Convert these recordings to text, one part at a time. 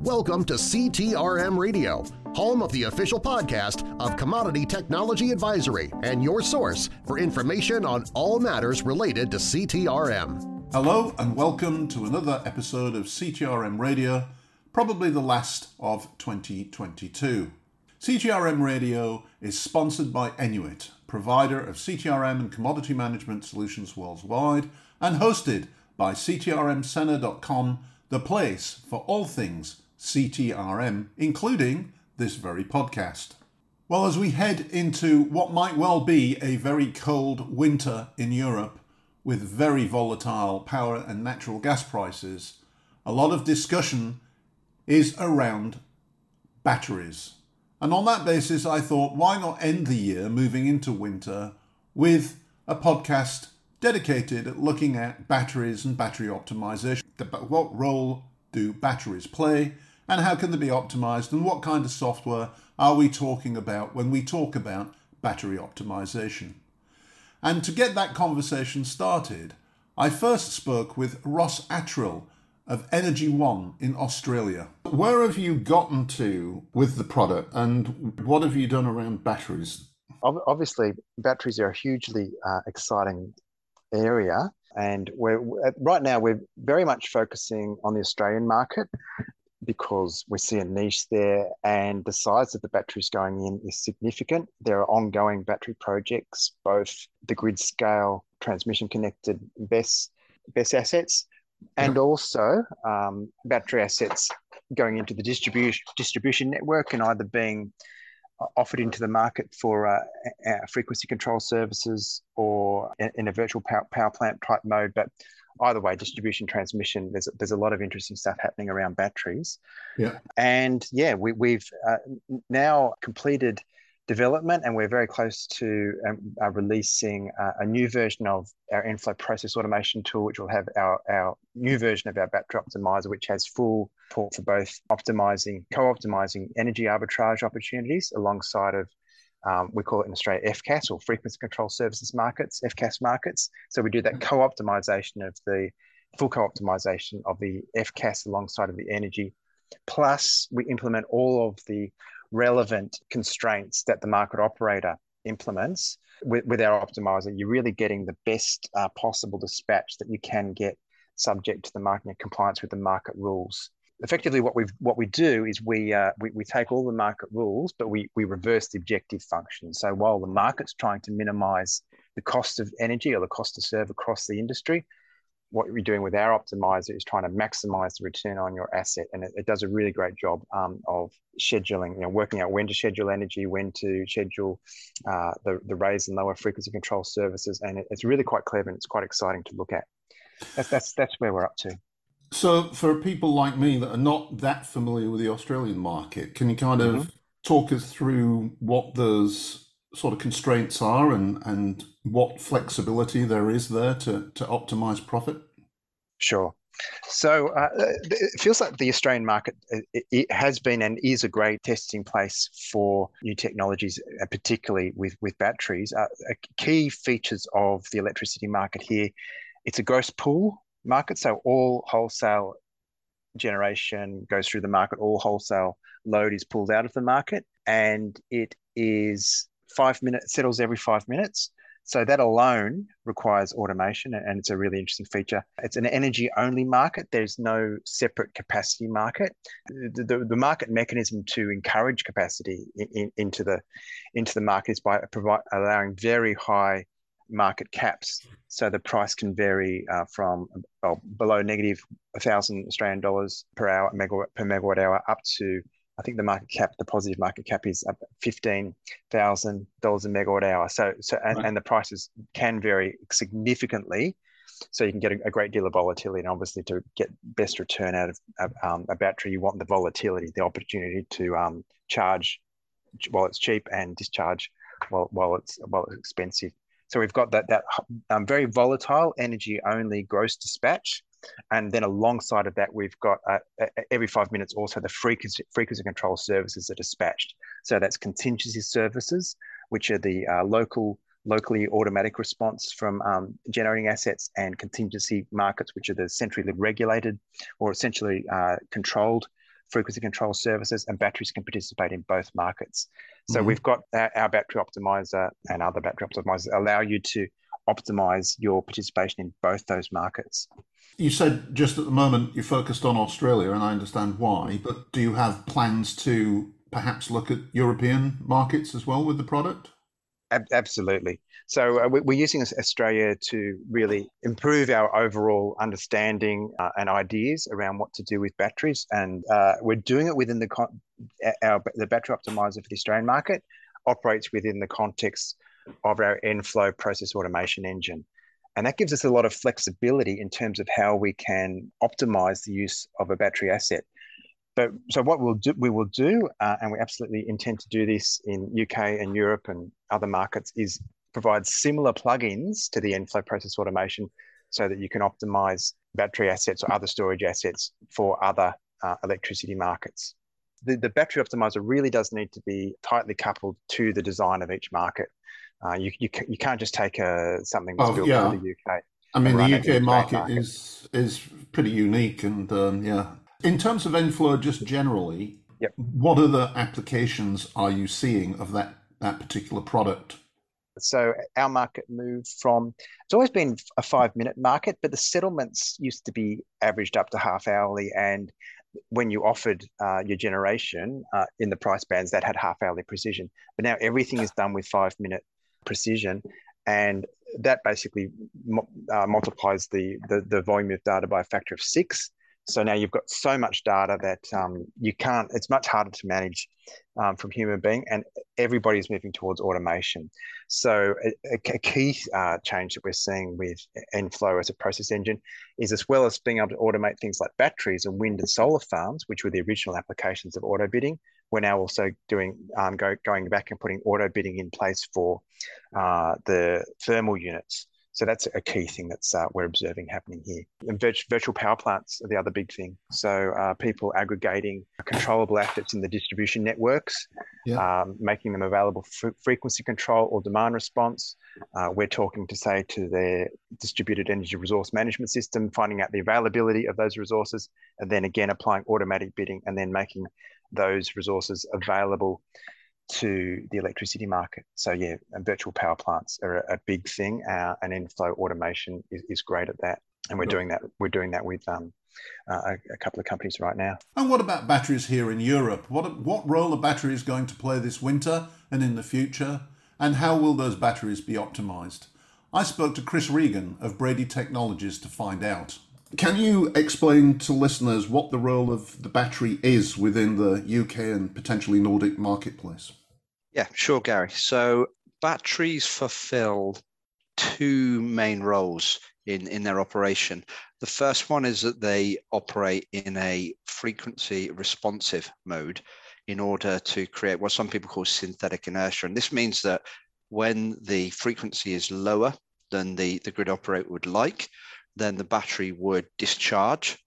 Welcome to CTRM Radio, home of the official podcast of Commodity Technology Advisory and your source for information on all matters related to CTRM. Hello and welcome to another episode of CTRM Radio, probably the last of 2022. CTRM Radio is sponsored by Enuit, provider of CTRM and commodity management solutions worldwide, and hosted by CTRMcenter.com, the place for all things CTRM, including this very podcast. Well, as we head into what might well be a very cold winter in Europe with very volatile power and natural gas prices, a lot of discussion is around batteries. And on that basis, I thought, why not end the year moving into winter with a podcast dedicated at looking at batteries and battery optimization. What role do batteries play and how can they be optimized and what kind of software are we talking about when we talk about battery optimization. And to get that conversation started, I first spoke with Ross Attrill of Energy One in Australia. Where have you gotten to with the product and what have you done around batteries? Obviously, batteries are a hugely uh, exciting area. And we're right now we're very much focusing on the Australian market because we see a niche there and the size of the batteries going in is significant. There are ongoing battery projects, both the grid scale transmission connected best BESS assets and also um, battery assets going into the distribution distribution network and either being offered into the market for uh, frequency control services or in a virtual power, power plant type mode. But either way, distribution transmission, there's there's a lot of interesting stuff happening around batteries. Yeah. And yeah, we, we've uh, now completed development and we're very close to um, uh, releasing uh, a new version of our Enflow process automation tool, which will have our, our new version of our battery optimizer, which has full support for both optimizing, co-optimizing energy arbitrage opportunities alongside of um, we call it in Australia FCAS or frequency control services markets, FCAS markets. So we do that co-optimization of the full co-optimization of the FCAS alongside of the energy. Plus, we implement all of the relevant constraints that the market operator implements with, with our optimizer. You're really getting the best uh, possible dispatch that you can get subject to the market compliance with the market rules effectively what we what we do is we, uh, we we take all the market rules, but we we reverse the objective function. So while the market's trying to minimize the cost of energy or the cost to serve across the industry, what we're doing with our optimizer is trying to maximize the return on your asset, and it, it does a really great job um, of scheduling, you know, working out when to schedule energy, when to schedule uh, the the raise and lower frequency control services, and it, it's really quite clever and it's quite exciting to look at. That's that's that's where we're up to. So, for people like me that are not that familiar with the Australian market, can you kind mm-hmm. of talk us through what those sort of constraints are and, and what flexibility there is there to, to optimize profit? Sure. So uh, it feels like the Australian market it, it, has been and is a great testing place for new technologies, uh, particularly with with batteries. Uh, key features of the electricity market here, it's a gross pool market. So all wholesale generation goes through the market, all wholesale load is pulled out of the market, and it is five minutes, settles every five minutes. So that alone requires automation, and it's a really interesting feature. It's an energy only market. There's no separate capacity market. The, the, the market mechanism to encourage capacity in, in, into the into the market is by provide, allowing very high market caps. So the price can vary uh, from well, below negative 1,000 Australian dollars per hour, megawatt, per megawatt hour, up to I think the market cap, the positive market cap is fifteen thousand dollars a megawatt hour. So, so and, right. and, the prices can vary significantly. So you can get a, a, great deal of volatility, and obviously to get best return out of um, a battery, you want the volatility, the opportunity to um, charge while it's cheap and discharge while, while it's while it's expensive. So we've got that that um, very volatile energy only gross dispatch, and then alongside of that, we've got uh, every five minutes also the frequency frequency control services are dispatched. So that's contingency services, which are the uh, local locally automatic response from um, generating assets and contingency markets, which are the centrally regulated or essentially uh, controlled frequency control services, and batteries can participate in both markets. So mm-hmm. we've got our, our, battery optimizer and other battery optimizers allow you to optimize your participation in both those markets. You said just at the moment you're focused on Australia, and I understand why, but do you have plans to perhaps look at European markets as well with the product? Absolutely. So uh, we're using Australia to really improve our overall understanding uh, and ideas around what to do with batteries, and uh, we're doing it within the con- our the battery optimizer for the Australian market operates within the context of our Enflow process automation engine. And that gives us a lot of flexibility in terms of how we can optimize the use of a battery asset. But so what we'll do, we will do, uh, and we absolutely intend to do this in UK and Europe and other markets, is provide similar plugins to the Enflow process automation so that you can optimize battery assets or other storage assets for other uh, electricity markets. The, the battery optimizer really does need to be tightly coupled to the design of each market. Uh, you, you, you can't just take a, something that's oh, built yeah. in the UK. I mean, the UK market, market, is is pretty unique, and um, yeah. In terms of Enflow, just generally, yep. what other applications are you seeing of that that particular product? So our market moved from it's always been a five minute market, but the settlements used to be averaged up to half hourly, and when you offered uh, your generation uh, in the price bands that had half hourly precision, but now everything is done with five minute precision, and that basically uh, multiplies the, the, the volume of data by a factor of six. So now you've got so much data that um, you can't. It's much harder to manage um, from human being, and everybody is moving towards automation. So a, a key uh, change that we're seeing with Enflow as a process engine is as well as being able to automate things like batteries and wind and solar farms, which were the original applications of auto bidding we're now also doing um, go, going back and putting auto bidding in place for uh, the thermal units. So that's a key thing that's uh, we're observing happening here. And virtual power plants are the other big thing. So uh, people aggregating controllable assets in the distribution networks, yeah. um, making them available for frequency control or demand response. Uh, we're talking to say to their distributed energy resource management system, finding out the availability of those resources, and then again applying automatic bidding, and then making those resources available to the electricity market. So yeah, virtual power plants are a, a big thing, uh, and Enflow automation is, is great at that. And we're cool. doing that. We're doing that with um, uh, a, a, couple of companies right now. And what about batteries here in Europe? What what role are batteries going to play this winter and in the future? And how will those batteries be optimized? I spoke to Chris Regan of Brady Technologies to find out. Can you explain to listeners what the role of the battery is within the UK and potentially Nordic marketplace? Yeah, sure, Gary. So batteries fulfill two main roles in, in their operation. The first one is that they operate in a frequency responsive mode in order to create what some people call synthetic inertia. And this means that when the frequency is lower than the, the grid operator would like, then the battery would discharge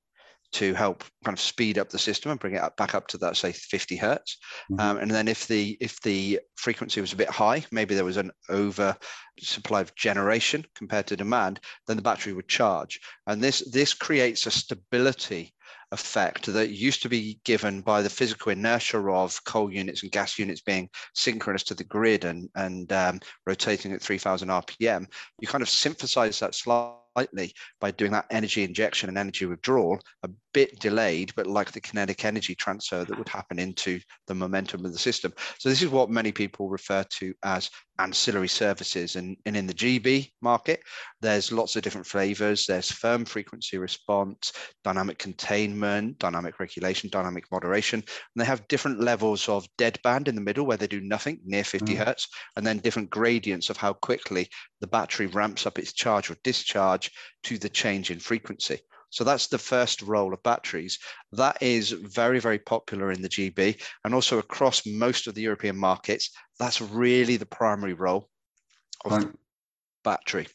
to help kind of speed up the system and bring it up, back up to that say 50 hertz. Mm-hmm. um, and then if the if the frequency was a bit high maybe there was an over supply of generation compared to demand then the battery would charge. And this this creates a stability effect that used to be given by the physical inertia of coal units and gas units being synchronous to the grid and and um, rotating at 3000 rpm you kind of synthesize that slightly slightly by doing that energy injection and energy withdrawal, a bit delayed, but like the kinetic energy transfer that would happen into the momentum of the system. So this is what many people refer to as ancillary services. And, and in the GB market, there's lots of different flavors. There's firm frequency response, dynamic containment, dynamic regulation, dynamic moderation. And they have different levels of deadband in the middle where they do nothing near 50 mm. hertz, and then different gradients of how quickly the battery ramps up its charge or discharge to the change in frequency. So that's the first role of batteries. That is very, very popular in the GB and also across most of the European markets. That's really the primary role of right. Battery.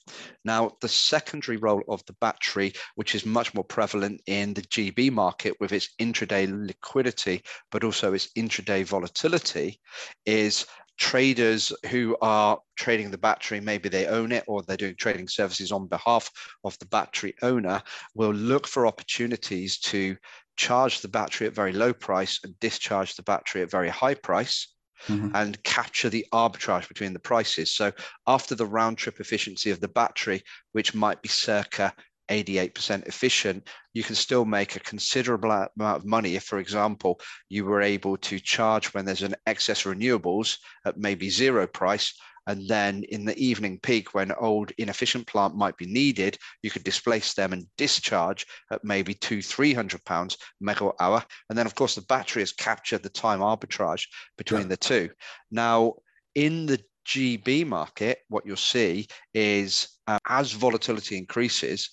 Now, the secondary role of the battery, which is much more prevalent in the GB market with its intraday liquidity, but also its intraday volatility, is traders who are trading the battery, maybe they own it or they're doing trading services on behalf of the battery owner, will look for opportunities to charge the battery at very low price and discharge the battery at very high price. Mm-hmm. and capture the arbitrage between the prices. So after the round trip efficiency of the battery, which might be circa 88% efficient, you can still make a considerable amount of money if, for example, you were able to charge when there's an excess renewables at maybe zero price. And then in the evening peak, when old inefficient plant might be needed, you could displace them and discharge at maybe two, three hundred pounds megawatt hour. And then, of course, the battery has captured the time arbitrage between yeah. the two. Now, in the GB market, what you'll see is uh, as volatility increases,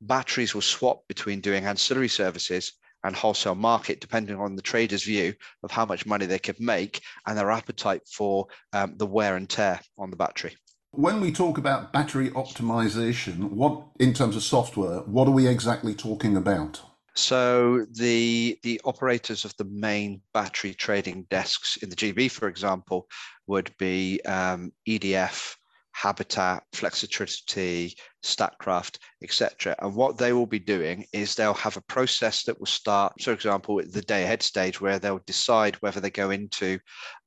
batteries will swap between doing ancillary services and wholesale market, depending on the trader's view of how much money they could make and their appetite for um, the wear and tear on the battery. When we talk about battery optimization, what in terms of software, what are we exactly talking about? So the the operators of the main battery trading desks in the GB, for example, would be um, EDF, Habitat, Flexitricity, Statkraft, etc. And what they will be doing is they'll have a process that will start, for example, at the day ahead stage where they'll decide whether they go into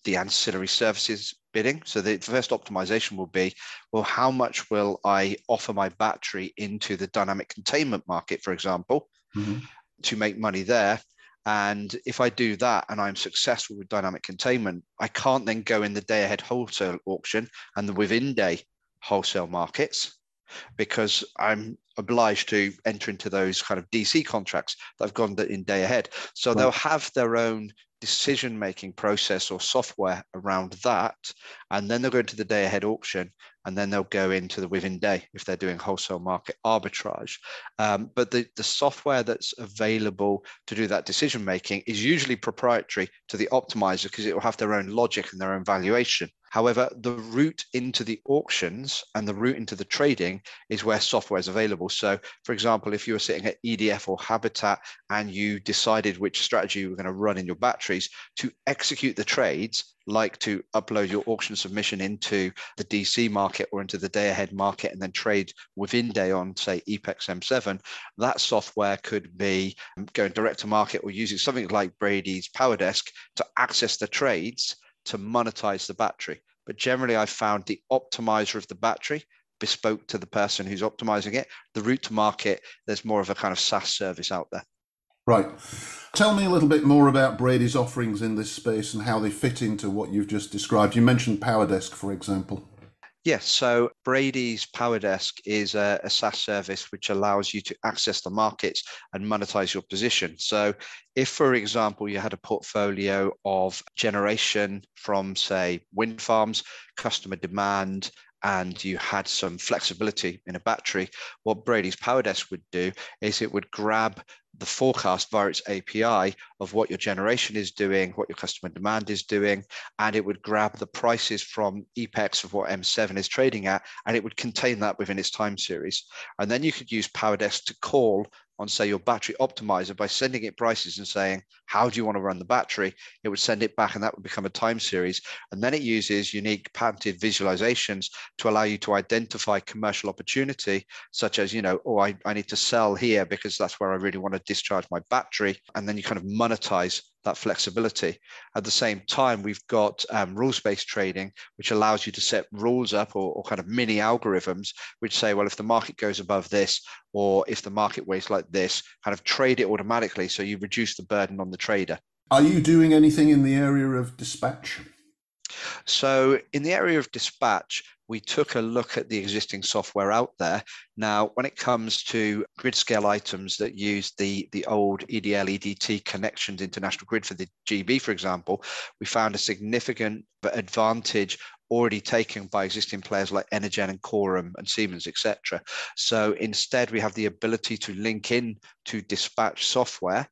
the ancillary services bidding. So the first optimization will be, well, how much will I offer my battery into the dynamic containment market, for example, mm-hmm. to make money there? And if I do that and I'm successful with dynamic containment, I can't then go in the day ahead wholesale auction and the within day wholesale markets because I'm obliged to enter into those kind of DC contracts that have gone in day ahead. So right. they'll have their own decision making process or software around that. And then they'll go into the day ahead auction and then they'll go into the within day if they're doing wholesale market arbitrage. Um, but the, the software that's available to do that decision making is usually proprietary to the optimizer because it will have their own logic and their own valuation. However, the route into the auctions and the route into the trading is where software is available. So, for example, if you were sitting at EDF or Habitat and you decided which strategy you were going to run in your batteries to execute the trades, like to upload your auction submission into the DC market or into the day ahead market and then trade within day on, say, EPEX M7, that software could be um, going direct to market or using something like Brady's PowerDesk to access the trades to monetize the battery. But generally, I've found the optimizer of the battery bespoke to the person who's optimizing it. The route to market, there's more of a kind of SaaS service out there. Right. Tell me a little bit more about Brady's offerings in this space and how they fit into what you've just described. You mentioned PowerDesk, for example. Yes, so Brady's PowerDesk is a, a, SaaS service which allows you to access the markets and monetize your position. So, if, for example, you had a portfolio of generation from, say, wind farms, customer demand, and you had some flexibility in a battery, what Brady's PowerDesk would do is it would grab the forecast via its API of what your generation is doing, what your customer demand is doing, and it would grab the prices from EPEX of what M7 is trading at, and it would contain that within its time series. And then you could use PowerDesk to call on, say, your battery optimizer by sending it prices and saying, how do you want to run the battery? It would send it back and that would become a time series. And then it uses unique patented visualizations to allow you to identify commercial opportunity, such as, you know, oh, I, I need to sell here because that's where I really want to discharge my battery. And then you kind of monetize that flexibility. At the same time, we've got um, rules-based trading, which allows you to set rules up or, or, kind of mini algorithms, which say, well, if the market goes above this, or if the market weighs like this, kind of trade it automatically, so you reduce the burden on the trader. Are you doing anything in the area of dispatch? So, in the area of dispatch, we took a look at the existing software out there. Now, when it comes to grid scale items that use the, the old EDL EDT connections into National Grid for the GB, for example, we found a significant advantage already taken by existing players like Energen and Corum and Siemens, etc. So instead, we have the ability to link in to dispatch software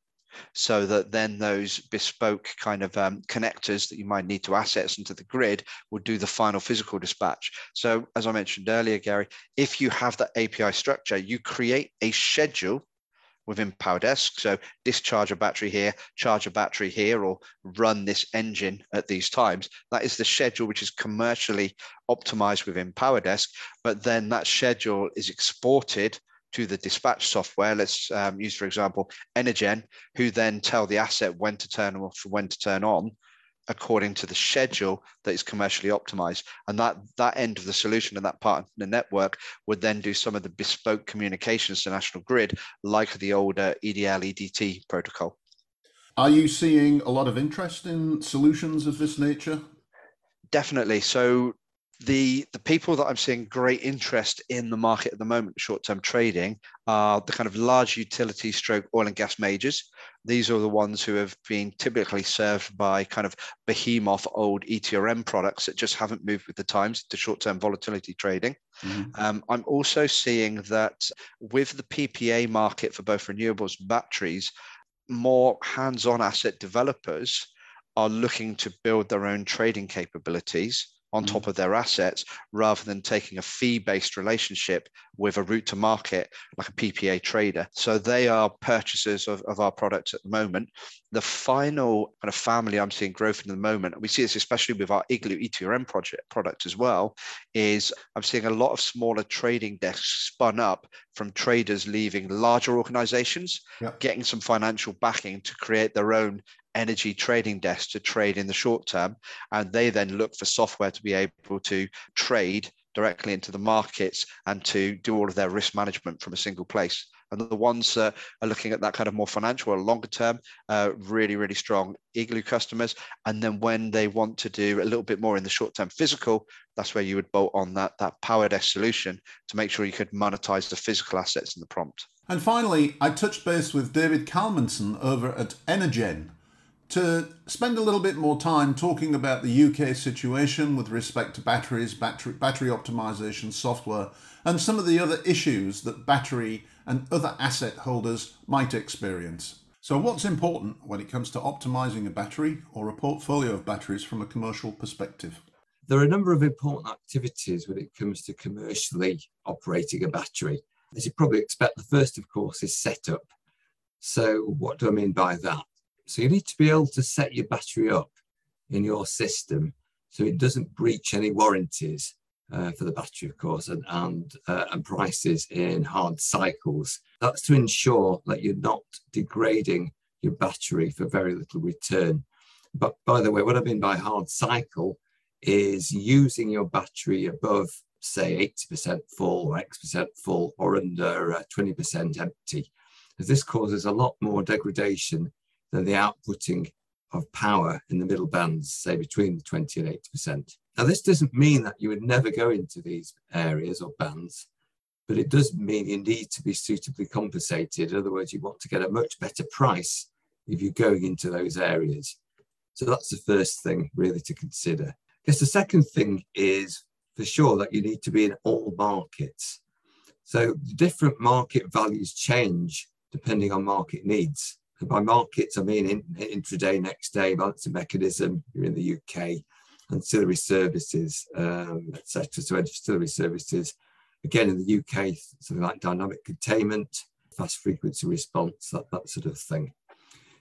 so that then those bespoke kind of um, connectors that you might need to assets into the grid will do the final physical dispatch. So as I mentioned earlier, Gary, if you have that API structure, you create a schedule within PowerDesk. So discharge a battery here, charge a battery here, or run this engine at these times. That is the schedule which is commercially optimized within PowerDesk. But then that schedule is exported to the dispatch software. Let's um, use, for example, Energen, who then tell the asset when to turn off, when to turn on, according to the schedule that is commercially optimized. And that that end of the solution and that part of the network would then do some of the bespoke communications to national grid, like the older EDL EDT protocol. Are you seeing a lot of interest in solutions of this nature? Definitely. So the the people that I'm seeing great interest in the market at the moment, short-term trading, are the kind of large utility stroke oil and gas majors. These are the ones who have been typically served by kind of behemoth old ETRM products that just haven't moved with the times to short-term volatility trading. Mm-hmm. Um, I'm also seeing that with the PPA market for both renewables and batteries, more hands-on asset developers are looking to build their own trading capabilities on top mm. of their assets rather than taking a fee based relationship with a route to market like a PPA trader. So they are purchasers of, of our products at the moment. The final kind of family I'm seeing growth in the moment, and we see this especially with our Igloo ETRM project product as well, is I'm seeing a lot of smaller trading desks spun up from traders leaving larger organizations, yep. getting some financial backing to create their own energy trading desk to trade in the short term. And they then look for software to be able to trade directly into the markets and to do all of their risk management from a single place. And the ones that are looking at that kind of more financial or longer term, uh, really, really strong Igloo customers. And then when they want to do a little bit more in the short term physical, that's where you would bolt on that, that PowerDesk solution to make sure you could monetize the physical assets in the prompt. And finally, I touched base with David Kalmanson over at Energen to spend a little bit more time talking about the UK situation with respect to batteries, battery, battery optimization software, and some of the other issues that battery and other asset holders might experience. So, what's important when it comes to optimizing a battery or a portfolio of batteries from a commercial perspective? There are a number of important activities when it comes to commercially operating a battery. As you probably expect, the first, of course, is setup. So, what do I mean by that? So you need to be able to set your battery up in your system so it doesn't breach any warranties uh, for the battery, of course, and and, uh, and prices in hard cycles. That's to ensure that you're not degrading your battery for very little return. But by the way, what I mean by hard cycle is using your battery above, say, 80% full or X percent full or under uh, 20% empty, this causes a lot more degradation than the outputting of power in the middle bands, say between the 20 and 80%. Now, this doesn't mean that you would never go into these areas or bands, but it does mean you need to be suitably compensated. In other words, you want to get a much better price if you're going into those areas. So that's the first thing really to consider. I guess the second thing is for sure that you need to be in all markets. So different market values change depending on market needs. By markets, I mean in, intraday, next day, balancing mechanism, you're in the UK, ancillary services, um, etc. So ancillary services, again in the UK, something like dynamic containment, fast frequency response, that, that sort of thing.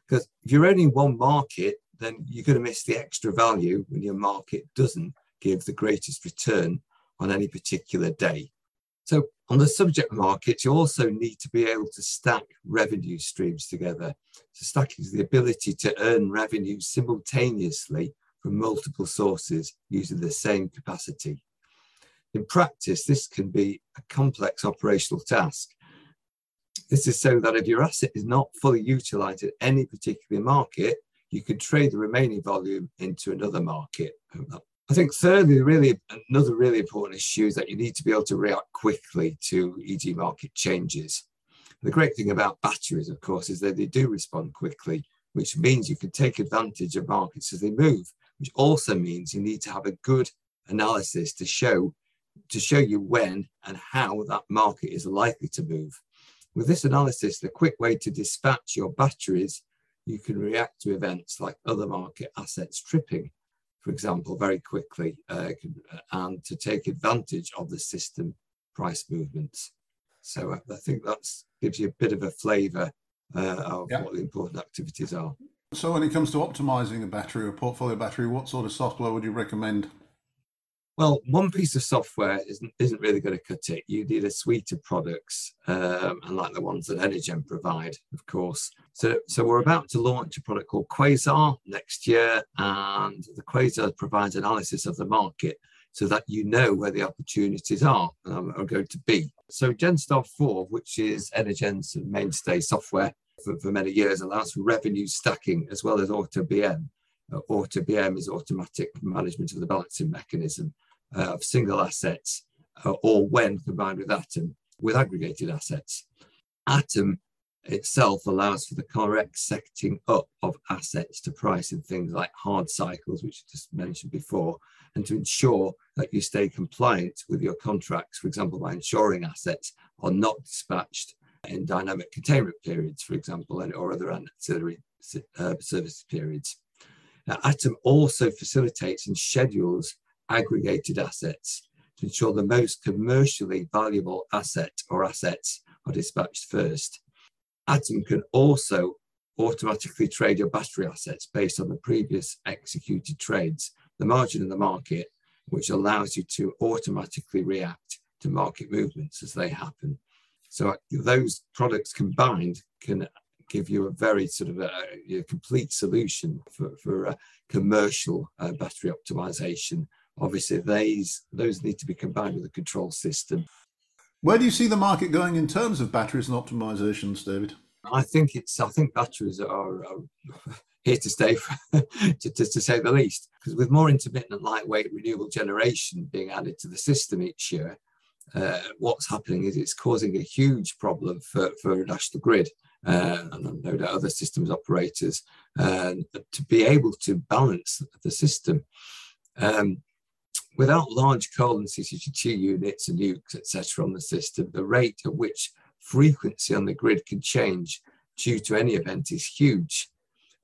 Because if you're only in one market, then you're going to miss the extra value when your market doesn't give the greatest return on any particular day. So on the subject market, you also need to be able to stack revenue streams together. So stacking is the ability to earn revenue simultaneously from multiple sources using the same capacity. In practice, this can be a complex operational task. This is so that if your asset is not fully utilized in any particular market, you can trade the remaining volume into another market. I think thirdly, really another really important issue is that you need to be able to react quickly to EG market changes. The great thing about batteries, of course, is that they do respond quickly, which means you can take advantage of markets as they move, which also means you need to have a good analysis to show to show you when and how that market is likely to move. With this analysis, the quick way to dispatch your batteries you can react to events like other market assets tripping, for example, very quickly, uh, and to take advantage of the system price movements. So I think that gives you a bit of a flavour uh, of yep. what the important activities are. So when it comes to optimizing a battery or portfolio battery, what sort of software would you recommend? Well, one piece of software isn't isn't really going to cut it. You need a suite of products, um, and like the ones that Energen provide, of course. So, so we're about to launch a product called Quasar next year, and the Quasar provides analysis of the market so that you know where the opportunities are um, are going to be. So Genstar 4, which is Energen's mainstay software for, for many years, allows for revenue stacking as well as AutoBM. Uh, AutoBM is automatic management of the balancing mechanism uh, of single assets uh, or when combined with Atom with aggregated assets. Atom itself allows for the correct setting up of assets to price in things like hard cycles, which I just mentioned before, and to ensure that you stay compliant with your contracts, for example, by ensuring assets are not dispatched in dynamic containment periods, for example, or other ancillary uh, service periods. Now, Atom also facilitates and schedules aggregated assets to ensure the most commercially valuable asset or assets are dispatched first. Atom can also automatically trade your battery assets based on the previous executed trades, the margin in the market, which allows you to automatically react to market movements as they happen. So those products combined can give you a very sort of a, a complete solution for, for a commercial uh, battery optimization obviously these those need to be combined with a control system. Where do you see the market going in terms of batteries and optimizations, David? I think it's I think batteries are, are here to stay, for, to, to, to, say the least. Because with more intermittent, lightweight, renewable generation being added to the system each year, uh, what's happening is it's causing a huge problem for, for national grid. Uh, and no doubt other systems operators uh, to be able to balance the system. Um, Without large coal and CCGT units and nukes, etc., on the system, the rate at which frequency on the grid can change due to any event is huge.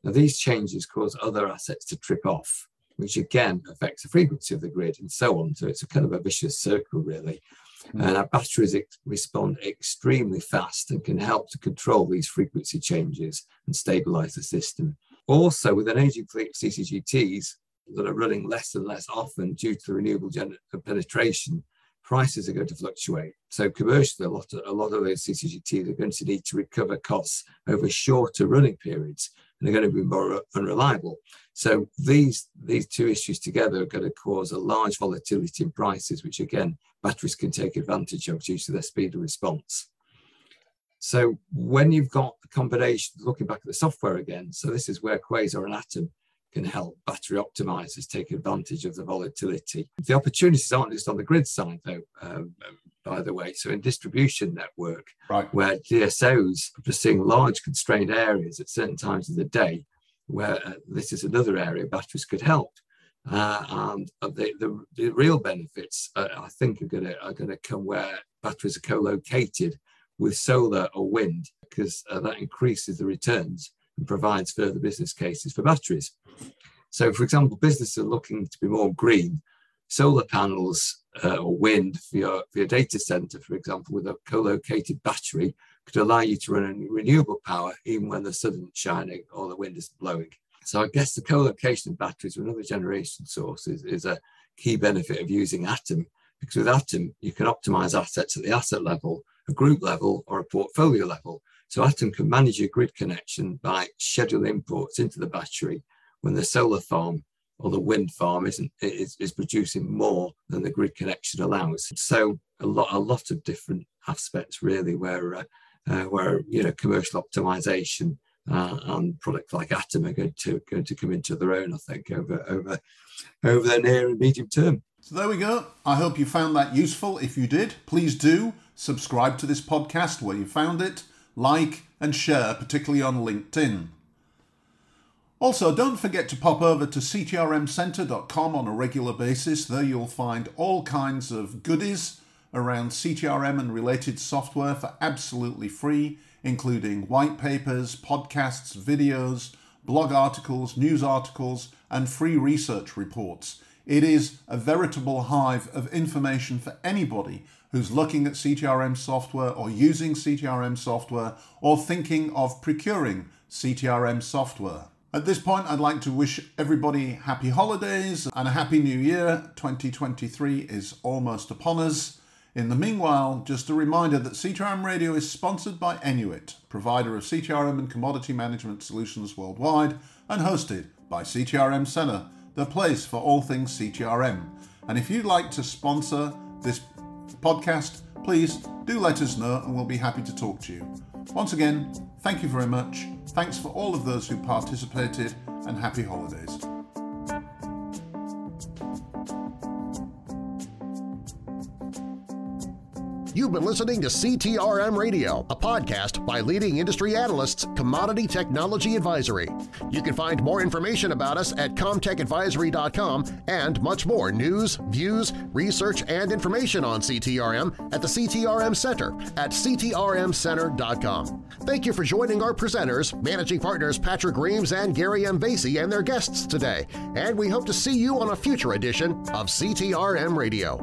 Now, these changes cause other assets to trip off, which again affects the frequency of the grid and so on. So it's a kind of a vicious circle, really. Mm. And our batteries ex- respond extremely fast and can help to control these frequency changes and stabilize the system. Also, with an aging fleet of CCGTs, that are running less and less often due to the renewable gen- penetration, prices are going to fluctuate. So commercially, a lot of a lot of those CCGTs are going to need to recover costs over shorter running periods, and they're going to be more unreliable. So these these two issues together are going to cause a large volatility in prices, which again batteries can take advantage of due to their speed of response. So when you've got the combination, looking back at the software again, so this is where Quasar and Atom can help battery optimizers take advantage of the volatility. The opportunities aren't just on the grid side, though, um, by the way. So in distribution network, right. where DSOs are seeing large constrained areas at certain times of the day, where uh, this is another area batteries could help. Uh, and the, the, the, real benefits, uh, I think, are going to are going to come where batteries are co-located with solar or wind, because uh, that increases the returns and provides further business cases for batteries. So, for example, businesses are looking to be more green. Solar panels uh, or wind for your, for your data center, for example, with a co-located battery, could allow you to run renewable power even when the sun isn't shining or the wind is blowing. So I guess the co-location of batteries with another generation source is, is a key benefit of using Atom, because with Atom, you can optimize assets at the asset level, a group level, or a portfolio level. So Atom can manage your grid connection by schedule imports into the battery when the solar farm or the wind farm isn't is, is producing more than the grid connection allows. So a lot a lot of different aspects really where uh, uh, where you know commercial optimization uh, and products like Atom are going to going to come into their own. I think over over over the near and medium term. So there we go. I hope you found that useful. If you did, please do subscribe to this podcast where you found it like, and share, particularly on LinkedIn. Also, don't forget to pop over to ctrmcenter.com on a regular basis. There you'll find all kinds of goodies around CTRM and related software for absolutely free, including white papers, podcasts, videos, blog articles, news articles, and free research reports. It is a veritable hive of information for anybody who's looking at CTRM software or using CTRM software or thinking of procuring CTRM software. At this point, I'd like to wish everybody happy holidays and a happy new year. 2023 is almost upon us. In the meanwhile, just a reminder that CTRM Radio is sponsored by Enuit, provider of CTRM and commodity management solutions worldwide, and hosted by CTRM Center, the place for all things CTRM. And if you'd like to sponsor this podcast, please do let us know and we'll be happy to talk to you. Once again, thank you very much. Thanks for all of those who participated and happy holidays. You've been listening to CTRM Radio, a podcast by leading industry analysts Commodity Technology Advisory. You can find more information about us at comtechadvisory.com and much more news, views, research, and information on CTRM at the CTRM Center at ctrmcenter.com. Thank you for joining our presenters, managing partners Patrick Reams and Gary M. Vasey and their guests today, and we hope to see you on a future edition of CTRM Radio.